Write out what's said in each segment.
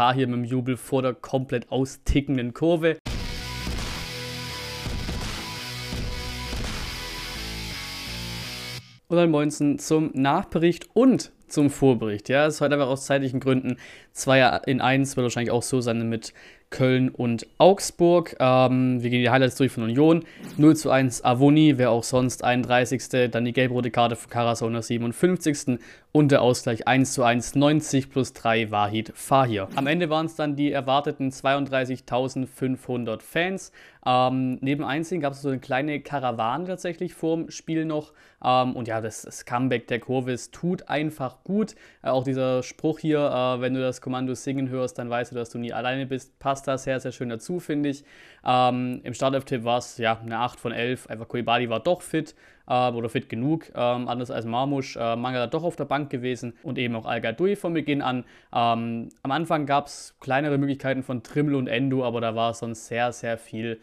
Fahr hier mit dem Jubel vor der komplett austickenden Kurve. Und dann Moinsen zum Nachbericht und zum Vorbericht. Ja, es ist heute einfach aus zeitlichen Gründen zwei in eins, wird wahrscheinlich auch so sein mit Köln und Augsburg. Ähm, wir gehen die Highlights durch von Union. 0 zu 1 Avoni, wer auch sonst 31. Dann die gelb-rote Karte für der 57. Und der Ausgleich 1 zu 1, 90 plus 3 Wahid Fahir. Am Ende waren es dann die erwarteten 32.500 Fans. Ähm, neben Einzigen gab es so eine kleine Karawane tatsächlich vorm Spiel noch. Ähm, und ja, das, das, Comeback der Kurve, es tut einfach gut. Äh, auch dieser Spruch hier, äh, wenn du das Kommando singen hörst, dann weißt du, dass du nie alleine bist, passt da sehr, sehr schön dazu, finde ich. Ähm, Im Startelf-Tipp war es ja eine 8 von 11. Einfach Kulibali war doch fit äh, oder fit genug, ähm, anders als Marmusch. Äh, Mangala doch auf der Bank gewesen und eben auch al von Beginn an. Ähm, am Anfang gab es kleinere Möglichkeiten von Trimmel und Endo, aber da war sonst sehr, sehr viel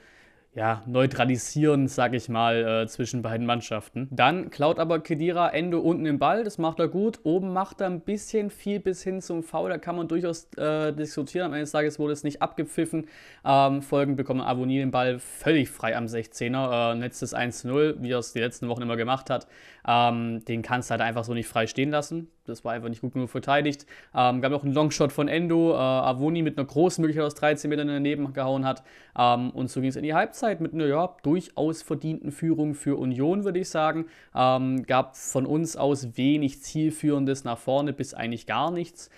ja, neutralisieren, sag ich mal, äh, zwischen beiden Mannschaften. Dann klaut aber Kedira Endo unten den Ball, das macht er gut. Oben macht er ein bisschen viel bis hin zum Foul, da kann man durchaus äh, diskutieren. Am Ende des Tages wurde es nicht abgepfiffen. Ähm, folgend bekommt Avoni den Ball völlig frei am 16er. Äh, letztes 1-0, wie er es die letzten Wochen immer gemacht hat. Ähm, den kannst du halt einfach so nicht frei stehen lassen. Das war einfach nicht gut genug verteidigt. Ähm, gab auch einen Longshot von Endo, äh, Avoni mit einer großen Möglichkeit aus 13 Metern daneben gehauen hat. Ähm, und so ging es in die Halbzeit mit einer ja, durchaus verdienten Führung für Union, würde ich sagen. Ähm, gab von uns aus wenig Zielführendes nach vorne bis eigentlich gar nichts.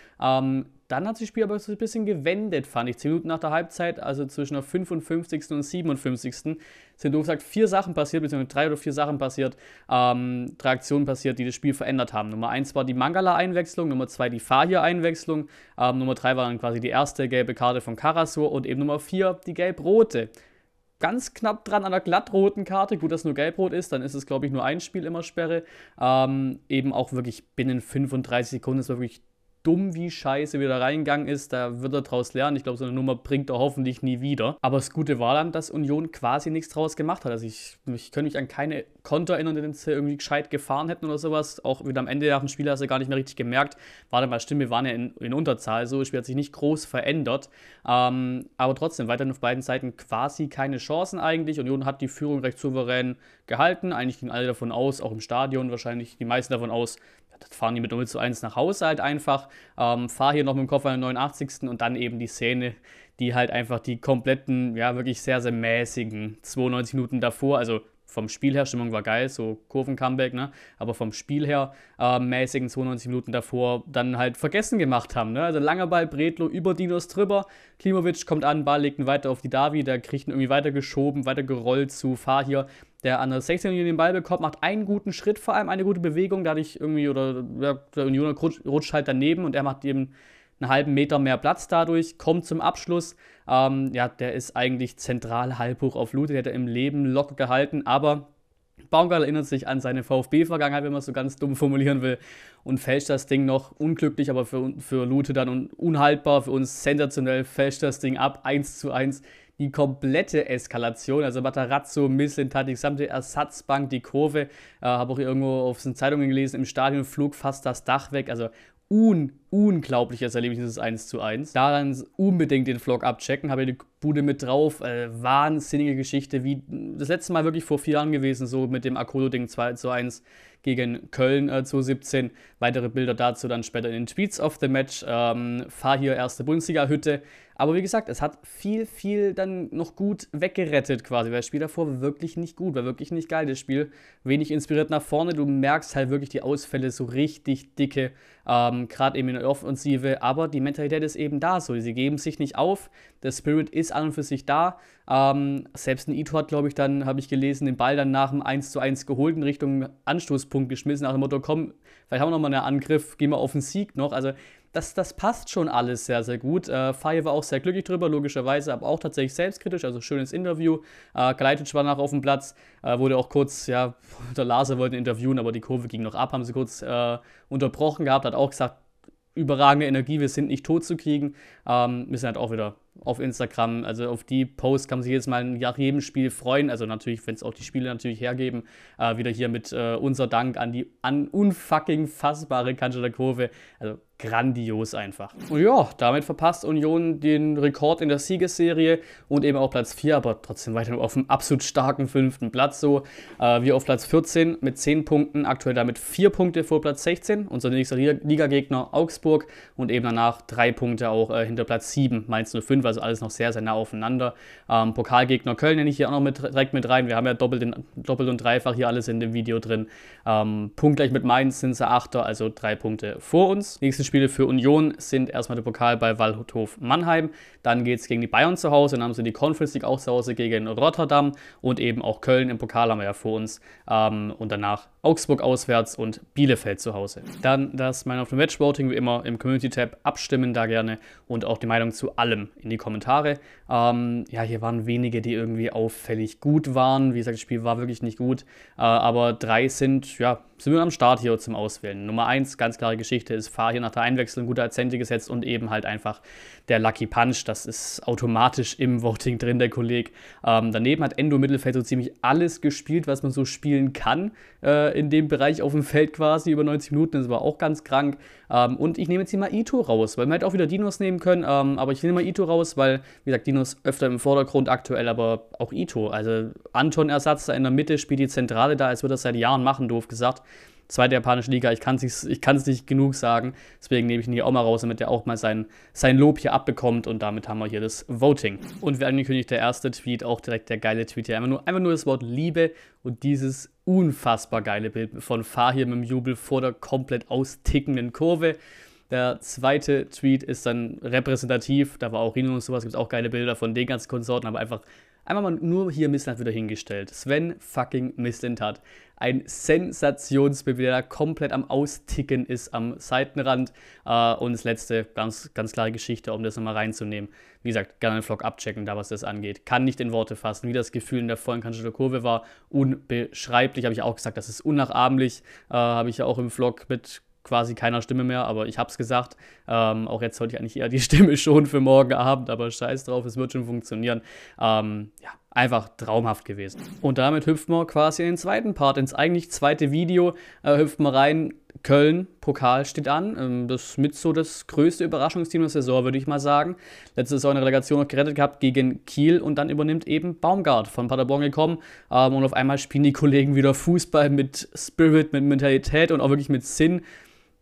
Dann hat sich das Spiel aber so ein bisschen gewendet, fand ich. Zehn Minuten nach der Halbzeit, also zwischen der 55. und 57. sind doof gesagt vier Sachen passiert, beziehungsweise drei oder vier Sachen passiert, ähm, drei Aktionen passiert, die das Spiel verändert haben. Nummer eins war die Mangala-Einwechslung, Nummer zwei die Fahir-Einwechslung, ähm, Nummer drei war dann quasi die erste gelbe Karte von Karasur und eben Nummer vier die gelb-rote ganz knapp dran an der glattroten Karte. Gut, dass nur gelb-rot ist, dann ist es, glaube ich, nur ein Spiel immer Sperre. Ähm, eben auch wirklich binnen 35 Sekunden. Das war wirklich dumm wie scheiße wieder reingegangen ist, da wird er draus lernen. Ich glaube, so eine Nummer bringt er hoffentlich nie wieder. Aber das Gute war dann, dass Union quasi nichts draus gemacht hat. Also ich, ich könnte mich an keine Konter erinnern, die sie irgendwie gescheit gefahren hätten oder sowas. Auch wieder am Ende nach dem Spiel hast du gar nicht mehr richtig gemerkt. Warte mal, stimmt, wir waren ja in, in Unterzahl. So, das Spiel hat sich nicht groß verändert. Ähm, aber trotzdem, weiterhin auf beiden Seiten quasi keine Chancen eigentlich. Union hat die Führung recht souverän gehalten. Eigentlich gingen alle davon aus, auch im Stadion wahrscheinlich die meisten davon aus, fahren die mit 0 zu 1 nach Hause halt einfach. Ähm, fahr hier noch mit dem Koffer in den 89. und dann eben die Szene, die halt einfach die kompletten, ja, wirklich sehr, sehr mäßigen 92 Minuten davor, also vom Spiel her, Stimmung war geil, so Kurven-Comeback, ne? aber vom Spiel her äh, mäßigen 92 Minuten davor dann halt vergessen gemacht haben. Ne? Also langer Ball, Bredlo über Dinos drüber, Klimovic kommt an, Ball legt ihn weiter auf die Davi, der kriegt ihn irgendwie weiter geschoben, weiter gerollt zu Fahr hier, der an der 16 Linie den Ball bekommt, macht einen guten Schritt, vor allem eine gute Bewegung, dadurch irgendwie, oder ja, der Unioner rutscht halt daneben und er macht eben einen halben Meter mehr Platz dadurch, kommt zum Abschluss. Ähm, ja, der ist eigentlich zentral halb hoch auf Lute, der hat er im Leben locker gehalten, aber Baumgart erinnert sich an seine VfB-Vergangenheit, wenn man es so ganz dumm formulieren will, und fälscht das Ding noch unglücklich, aber für, für Lute dann unhaltbar, für uns sensationell, fälscht das Ding ab, 1 zu 1 die komplette Eskalation. Also Matarazzo, Mislintat, die gesamte Ersatzbank, die Kurve. Äh, Habe auch irgendwo auf den Zeitungen gelesen, im Stadion flog fast das Dach weg. Also un unglaubliches Erlebnis ist 1 zu 1. Daran unbedingt den Vlog abchecken, habe ja die Bude mit drauf. Äh, wahnsinnige Geschichte, wie das letzte Mal wirklich vor vier Jahren gewesen, so mit dem Akolo-Ding 2 zu 1 gegen Köln äh, 2017. Weitere Bilder dazu dann später in den Tweets of the Match. Ähm, fahr hier erste Bundesliga-Hütte. Aber wie gesagt, es hat viel, viel dann noch gut weggerettet quasi, weil das Spiel davor war wirklich nicht gut, war wirklich nicht geil, das Spiel. Wenig inspiriert nach vorne, du merkst halt wirklich die Ausfälle so richtig dicke, ähm, gerade eben in Offensive, aber die Mentalität ist eben da so, sie geben sich nicht auf, der Spirit ist an und für sich da. Ähm, selbst ein Ito hat, glaube ich, dann, habe ich gelesen, den Ball dann nach dem 1 zu 1 geholt in Richtung Anstoßpunkt geschmissen, nach dem Motto, komm, vielleicht haben wir nochmal einen Angriff, gehen wir auf den Sieg noch. Also das, das passt schon alles sehr, sehr gut. Äh, Faye war auch sehr glücklich drüber, logischerweise, aber auch tatsächlich selbstkritisch, also schönes Interview. Äh, Kalajdzic war nach auf dem Platz, äh, wurde auch kurz, ja, der Laser wollte interviewen, aber die Kurve ging noch ab, haben sie kurz äh, unterbrochen gehabt, hat auch gesagt, überragende Energie, wir sind nicht tot zu kriegen. Ähm, wir sind halt auch wieder auf Instagram. Also auf die Posts kann man sich jedes Mal nach jedem Spiel freuen. Also natürlich, wenn es auch die Spiele natürlich hergeben. Äh, wieder hier mit äh, unser Dank an die an unfucking fassbare Kanzler Kurve. Also grandios einfach. Und ja, damit verpasst Union den Rekord in der Siegesserie und eben auch Platz 4, aber trotzdem weiterhin auf einem absolut starken fünften Platz so. Äh, wir auf Platz 14 mit 10 Punkten, aktuell damit 4 Punkte vor Platz 16. Unser nächster Ligagegner Augsburg und eben danach 3 Punkte auch äh, hinter Platz 7, Mainz 05, also alles noch sehr, sehr nah aufeinander. Ähm, Pokalgegner Köln nenne ich hier auch noch mit, direkt mit rein. Wir haben ja doppelt, in, doppelt und dreifach hier alles in dem Video drin. Ähm, punktgleich mit Mainz sind sie Achter, also 3 Punkte vor uns. Nächstes Spiele für Union sind erstmal der Pokal bei Waldhof Mannheim. Dann geht es gegen die Bayern zu Hause. Dann haben sie die Conference League auch zu Hause gegen Rotterdam und eben auch Köln im Pokal haben wir ja vor uns. Ähm, und danach Augsburg auswärts und Bielefeld zu Hause. Dann das Meinung auf dem Match Voting wie immer im Community Tab abstimmen da gerne und auch die Meinung zu allem in die Kommentare. Ähm, ja, hier waren wenige, die irgendwie auffällig gut waren. Wie gesagt, das Spiel war wirklich nicht gut. Äh, aber drei sind, ja, sind wir am Start hier zum Auswählen. Nummer eins, ganz klare Geschichte, ist Fahr hier nach der Einwechslung gute Akzente gesetzt und eben halt einfach der Lucky Punch. Das ist automatisch im Voting drin, der Kollege. Ähm, daneben hat Endo Mittelfeld so ziemlich alles gespielt, was man so spielen kann äh, in dem Bereich auf dem Feld quasi über 90 Minuten. Das war auch ganz krank. Ähm, und ich nehme jetzt hier mal Ito raus, weil wir halt auch wieder Dinos nehmen können. Ähm, aber ich nehme mal Ito raus, weil, wie gesagt, Dinos öfter im Vordergrund aktuell, aber auch Ito. Also Anton-Ersatz da in der Mitte spielt die Zentrale da, als würde das seit Jahren machen, doof gesagt zweite japanische Liga. Ich kann es nicht, nicht genug sagen. Deswegen nehme ich ihn hier auch mal raus, damit er auch mal sein, sein Lob hier abbekommt. Und damit haben wir hier das Voting. Und wie angekündigt, der erste Tweet, auch direkt der geile Tweet hier. Einfach nur, einfach nur das Wort Liebe und dieses unfassbar geile Bild von Fahir mit dem Jubel vor der komplett austickenden Kurve. Der zweite Tweet ist dann repräsentativ. Da war auch Rino und sowas. Gibt es auch geile Bilder von den ganzen Konsorten, aber einfach Einfach mal nur hier Missland wieder hingestellt. Sven fucking Missland hat ein Sensationsbild, der komplett am Austicken ist am Seitenrand. Äh, und das letzte, ganz, ganz klare Geschichte, um das nochmal reinzunehmen. Wie gesagt, gerne den Vlog abchecken, da was das angeht. Kann nicht in Worte fassen, wie das Gefühl in der vollen Kanzler Kurve war. Unbeschreiblich, habe ich auch gesagt, das ist unnachahmlich. Äh, habe ich ja auch im Vlog mit quasi keiner Stimme mehr, aber ich habe es gesagt. Ähm, auch jetzt sollte ich eigentlich eher die Stimme schon für morgen Abend, aber scheiß drauf, es wird schon funktionieren. Ähm, ja, einfach traumhaft gewesen. Und damit hüpfen wir quasi in den zweiten Part, ins eigentlich zweite Video, äh, hüpfen wir rein. Köln, Pokal steht an. Ähm, das ist mit so das größte Überraschungsteam der Saison, würde ich mal sagen. Letzte Saison eine Relegation noch gerettet gehabt gegen Kiel und dann übernimmt eben Baumgart von Paderborn gekommen. Ähm, und auf einmal spielen die Kollegen wieder Fußball mit Spirit, mit Mentalität und auch wirklich mit Sinn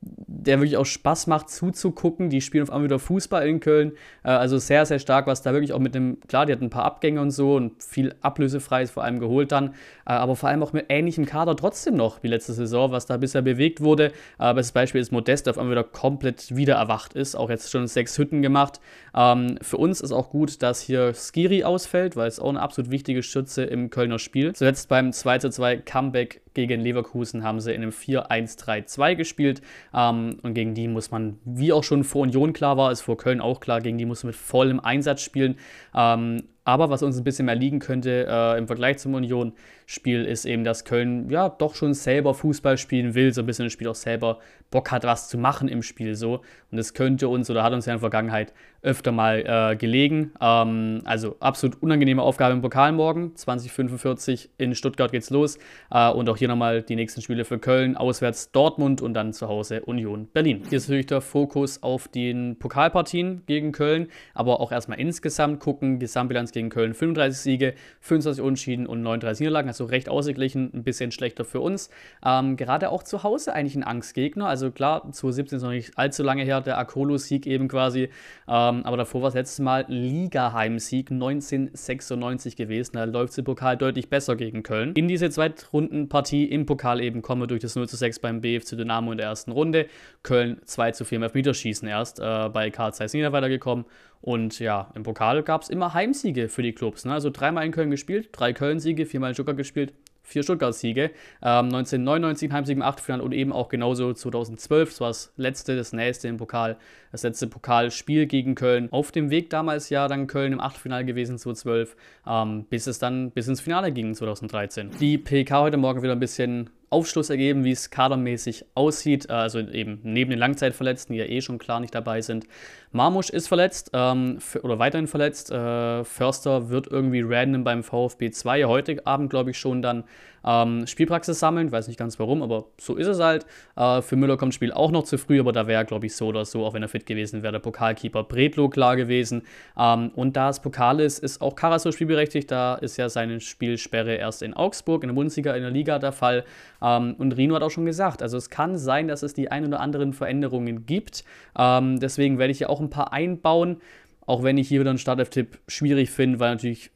der wirklich auch Spaß macht zuzugucken. Die spielen auf einmal wieder Fußball in Köln. Äh, also sehr, sehr stark, was da wirklich auch mit dem, klar, die hatten ein paar Abgänge und so und viel Ablösefreies vor allem geholt dann, äh, aber vor allem auch mit ähnlichem Kader trotzdem noch wie letzte Saison, was da bisher bewegt wurde. Äh, bestes Beispiel ist Modest, der auf einmal wieder komplett wieder erwacht ist, auch jetzt schon sechs Hütten gemacht. Ähm, für uns ist auch gut, dass hier Skiri ausfällt, weil es auch eine absolut wichtige Schütze im Kölner Spiel. Zuletzt beim 2-2 Comeback gegen Leverkusen haben sie in einem 4-1-3-2 gespielt. Ähm, und gegen die muss man, wie auch schon vor Union klar war, ist vor Köln auch klar, gegen die muss man mit vollem Einsatz spielen. Ähm, aber was uns ein bisschen mehr liegen könnte äh, im Vergleich zum Union-Spiel, ist eben, dass Köln ja doch schon selber Fußball spielen will, so ein bisschen das Spiel auch selber Bock hat, was zu machen im Spiel so. Und es könnte uns oder hat uns ja in der Vergangenheit öfter mal äh, gelegen. Ähm, also absolut unangenehme Aufgabe im Pokal morgen. 2045 in Stuttgart geht's los. Äh, und auch hier nochmal die nächsten Spiele für Köln, auswärts Dortmund und dann zu Hause Union Berlin. Hier ist natürlich der Fokus auf den Pokalpartien gegen Köln, aber auch erstmal insgesamt gucken. Gesamtbilanz gegen Köln 35 Siege, 25 Unentschieden und 39 Niederlagen, also recht ausgeglichen, ein bisschen schlechter für uns. Ähm, gerade auch zu Hause eigentlich ein Angstgegner. Also klar, 2017 ist noch nicht allzu lange her, der Akolo-Sieg eben quasi. Ähm, aber davor war das letzte Mal Liga-Heimsieg 1996 gewesen. Da läuft es im Pokal deutlich besser gegen Köln. In diese Zweitrundenpartie im Pokal eben kommen wir durch das 0 zu 6 beim BFC Dynamo in der ersten Runde. Köln 2 zu 4 im Elfmeterschießen erst äh, bei Karl Zeiss weitergekommen. Und ja, im Pokal gab es immer Heimsiege für die Clubs. Ne? Also dreimal in Köln gespielt, drei Köln-Siege, viermal in Stuttgart gespielt, vier Stuttgart-Siege. Ähm, 1999 Heimsieg im Achtelfinale und eben auch genauso 2012. Das war das letzte, das nächste im Pokal, das letzte Pokalspiel gegen Köln. Auf dem Weg damals ja dann Köln im Achtelfinale gewesen 2012, ähm, bis es dann bis ins Finale ging 2013. Die PK heute Morgen wieder ein bisschen Aufschluss ergeben, wie es kadermäßig aussieht. Äh, also eben neben den Langzeitverletzten, die ja eh schon klar nicht dabei sind. Marmusch ist verletzt ähm, oder weiterhin verletzt. Äh, Förster wird irgendwie random beim VfB 2 heute Abend, glaube ich, schon dann ähm, Spielpraxis sammeln. Weiß nicht ganz warum, aber so ist es halt. Äh, für Müller kommt das Spiel auch noch zu früh, aber da wäre, glaube ich, so oder so, auch wenn er fit gewesen wäre, der Pokalkeeper Bredlo klar gewesen. Ähm, und da es Pokal ist, ist auch Karasor spielberechtigt. Da ist ja seine Spielsperre erst in Augsburg, in der Bundesliga, in der Liga der Fall. Ähm, und Rino hat auch schon gesagt, also es kann sein, dass es die ein oder anderen Veränderungen gibt. Ähm, deswegen werde ich ja auch ein paar einbauen. Auch wenn ich hier wieder einen Startelf-Tipp schwierig finde, weil natürlich,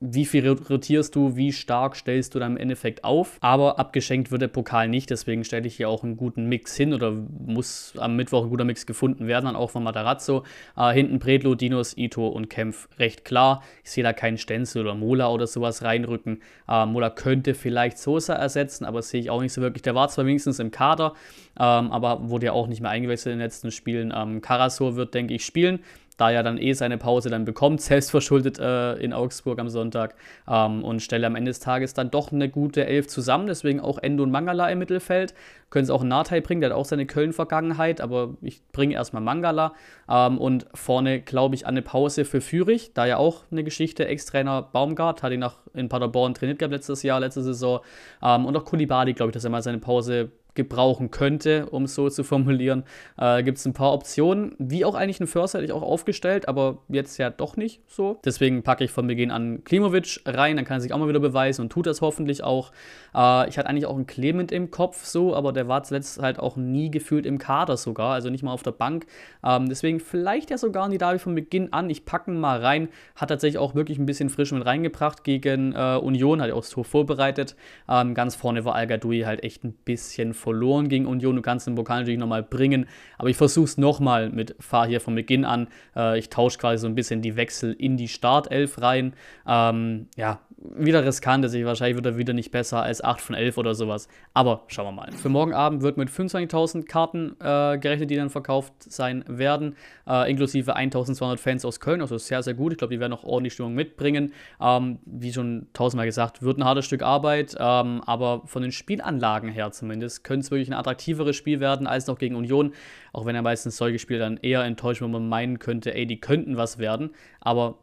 wie viel rotierst du, wie stark stellst du dann im Endeffekt auf. Aber abgeschenkt wird der Pokal nicht, deswegen stelle ich hier auch einen guten Mix hin oder muss am Mittwoch ein guter Mix gefunden werden, dann auch von Matarazzo. Äh, hinten Predlo, Dinos, Ito und Kempf recht klar. Ich sehe da keinen Stenzel oder Mola oder sowas reinrücken. Äh, Mola könnte vielleicht Sosa ersetzen, aber sehe ich auch nicht so wirklich. Der war zwar wenigstens im Kader, ähm, aber wurde ja auch nicht mehr eingewechselt in den letzten Spielen. Ähm, wird, denke ich, spielen da er dann eh seine Pause dann bekommt, selbstverschuldet äh, in Augsburg am Sonntag ähm, und stelle am Ende des Tages dann doch eine gute Elf zusammen. Deswegen auch Endo und Mangala im Mittelfeld. Können es auch einen Nachteil bringen, der hat auch seine Köln-Vergangenheit, aber ich bringe erstmal Mangala ähm, und vorne glaube ich an eine Pause für Fürich, da ja auch eine Geschichte, Ex-Trainer Baumgart, hat ihn nach in Paderborn trainiert gehabt letztes Jahr, letzte Saison ähm, und auch Kulibadi, glaube ich, dass er mal seine Pause gebrauchen könnte, um es so zu formulieren. Äh, Gibt es ein paar Optionen, wie auch eigentlich ein Förster hätte ich auch aufgestellt, aber jetzt ja doch nicht so. Deswegen packe ich von Beginn an Klimovic rein, dann kann er sich auch mal wieder beweisen und tut das hoffentlich auch. Äh, ich hatte eigentlich auch einen Clement im Kopf so, aber der war zuletzt halt auch nie gefühlt im Kader sogar, also nicht mal auf der Bank. Ähm, deswegen vielleicht ja sogar die Davi von Beginn an. Ich packe ihn mal rein, hat tatsächlich auch wirklich ein bisschen frisch mit reingebracht gegen äh, Union, hat ja auch das Tor vorbereitet. Ähm, ganz vorne war Al halt echt ein bisschen verloren gegen Union. Du kannst den Pokal natürlich nochmal bringen, aber ich versuche es nochmal mit Fahr hier von Beginn an. Äh, ich tausche quasi so ein bisschen die Wechsel in die Startelf rein. Ähm, ja, wieder riskant, ich wahrscheinlich wird er wieder nicht besser als 8 von 11 oder sowas. Aber schauen wir mal. Für morgen Abend wird mit 25.000 Karten äh, gerechnet, die dann verkauft sein werden, äh, inklusive 1.200 Fans aus Köln. Also sehr, sehr gut. Ich glaube, die werden auch ordentlich Stimmung mitbringen. Ähm, wie schon tausendmal gesagt, wird ein hartes Stück Arbeit, ähm, aber von den Spielanlagen her zumindest könnte es wirklich ein attraktiveres Spiel werden als noch gegen Union. Auch wenn er meistens solche Spiele dann eher enttäuscht, wenn man meinen könnte, ey, die könnten was werden. Aber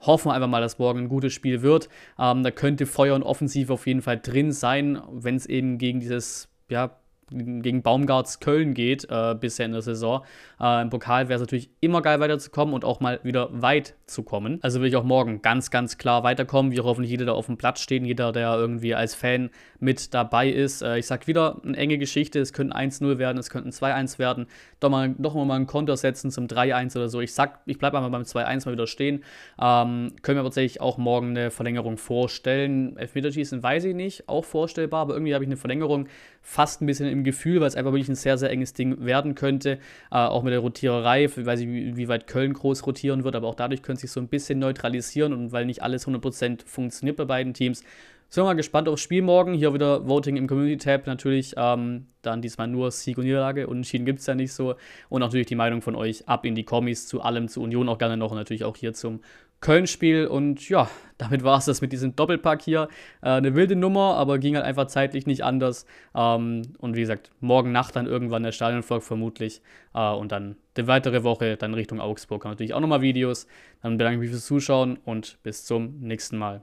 hoffen einfach mal, dass morgen ein gutes Spiel wird. Ähm, da könnte Feuer und Offensive auf jeden Fall drin sein, wenn es eben gegen dieses ja, gegen Baumgarts Köln geht äh, bisher in der Saison. Äh, Im Pokal wäre es natürlich immer geil weiterzukommen und auch mal wieder weit zu kommen. Also will ich auch morgen ganz, ganz klar weiterkommen, auch hoffentlich jeder, der auf dem Platz steht, jeder, der irgendwie als Fan mit dabei ist. Äh, ich sag wieder, eine enge Geschichte, es könnte 1-0 werden, es könnte 2-1 werden. Doch mal, doch mal einen Konter setzen zum 3-1 oder so. Ich sag, ich bleibe einfach beim 2-1 mal wieder stehen. Ähm, können wir tatsächlich auch morgen eine Verlängerung vorstellen. Elfmeterschießen weiß ich nicht, auch vorstellbar, aber irgendwie habe ich eine Verlängerung fast ein bisschen im Gefühl, weil es einfach wirklich ein sehr, sehr enges Ding werden könnte. Äh, auch mit der Rotiererei, ich weiß nicht, wie, weit Köln groß rotieren wird, aber auch dadurch könnte sich so ein bisschen neutralisieren und weil nicht alles 100% funktioniert bei beiden Teams. Sind wir mal gespannt aufs Spiel morgen. Hier wieder Voting im Community-Tab natürlich. Ähm, dann diesmal nur Sieg und Niederlage. Unentschieden gibt es ja nicht so. Und natürlich die Meinung von euch ab in die Kommis zu allem, zu Union auch gerne noch und natürlich auch hier zum Köln-Spiel. Und ja, damit war es das mit diesem Doppelpack hier. Äh, eine wilde Nummer, aber ging halt einfach zeitlich nicht anders. Ähm, und wie gesagt, morgen Nacht dann irgendwann der Stadionvlog vermutlich. Äh, und dann die weitere Woche dann Richtung Augsburg. Haben natürlich auch nochmal Videos. Dann bedanke ich mich fürs Zuschauen und bis zum nächsten Mal.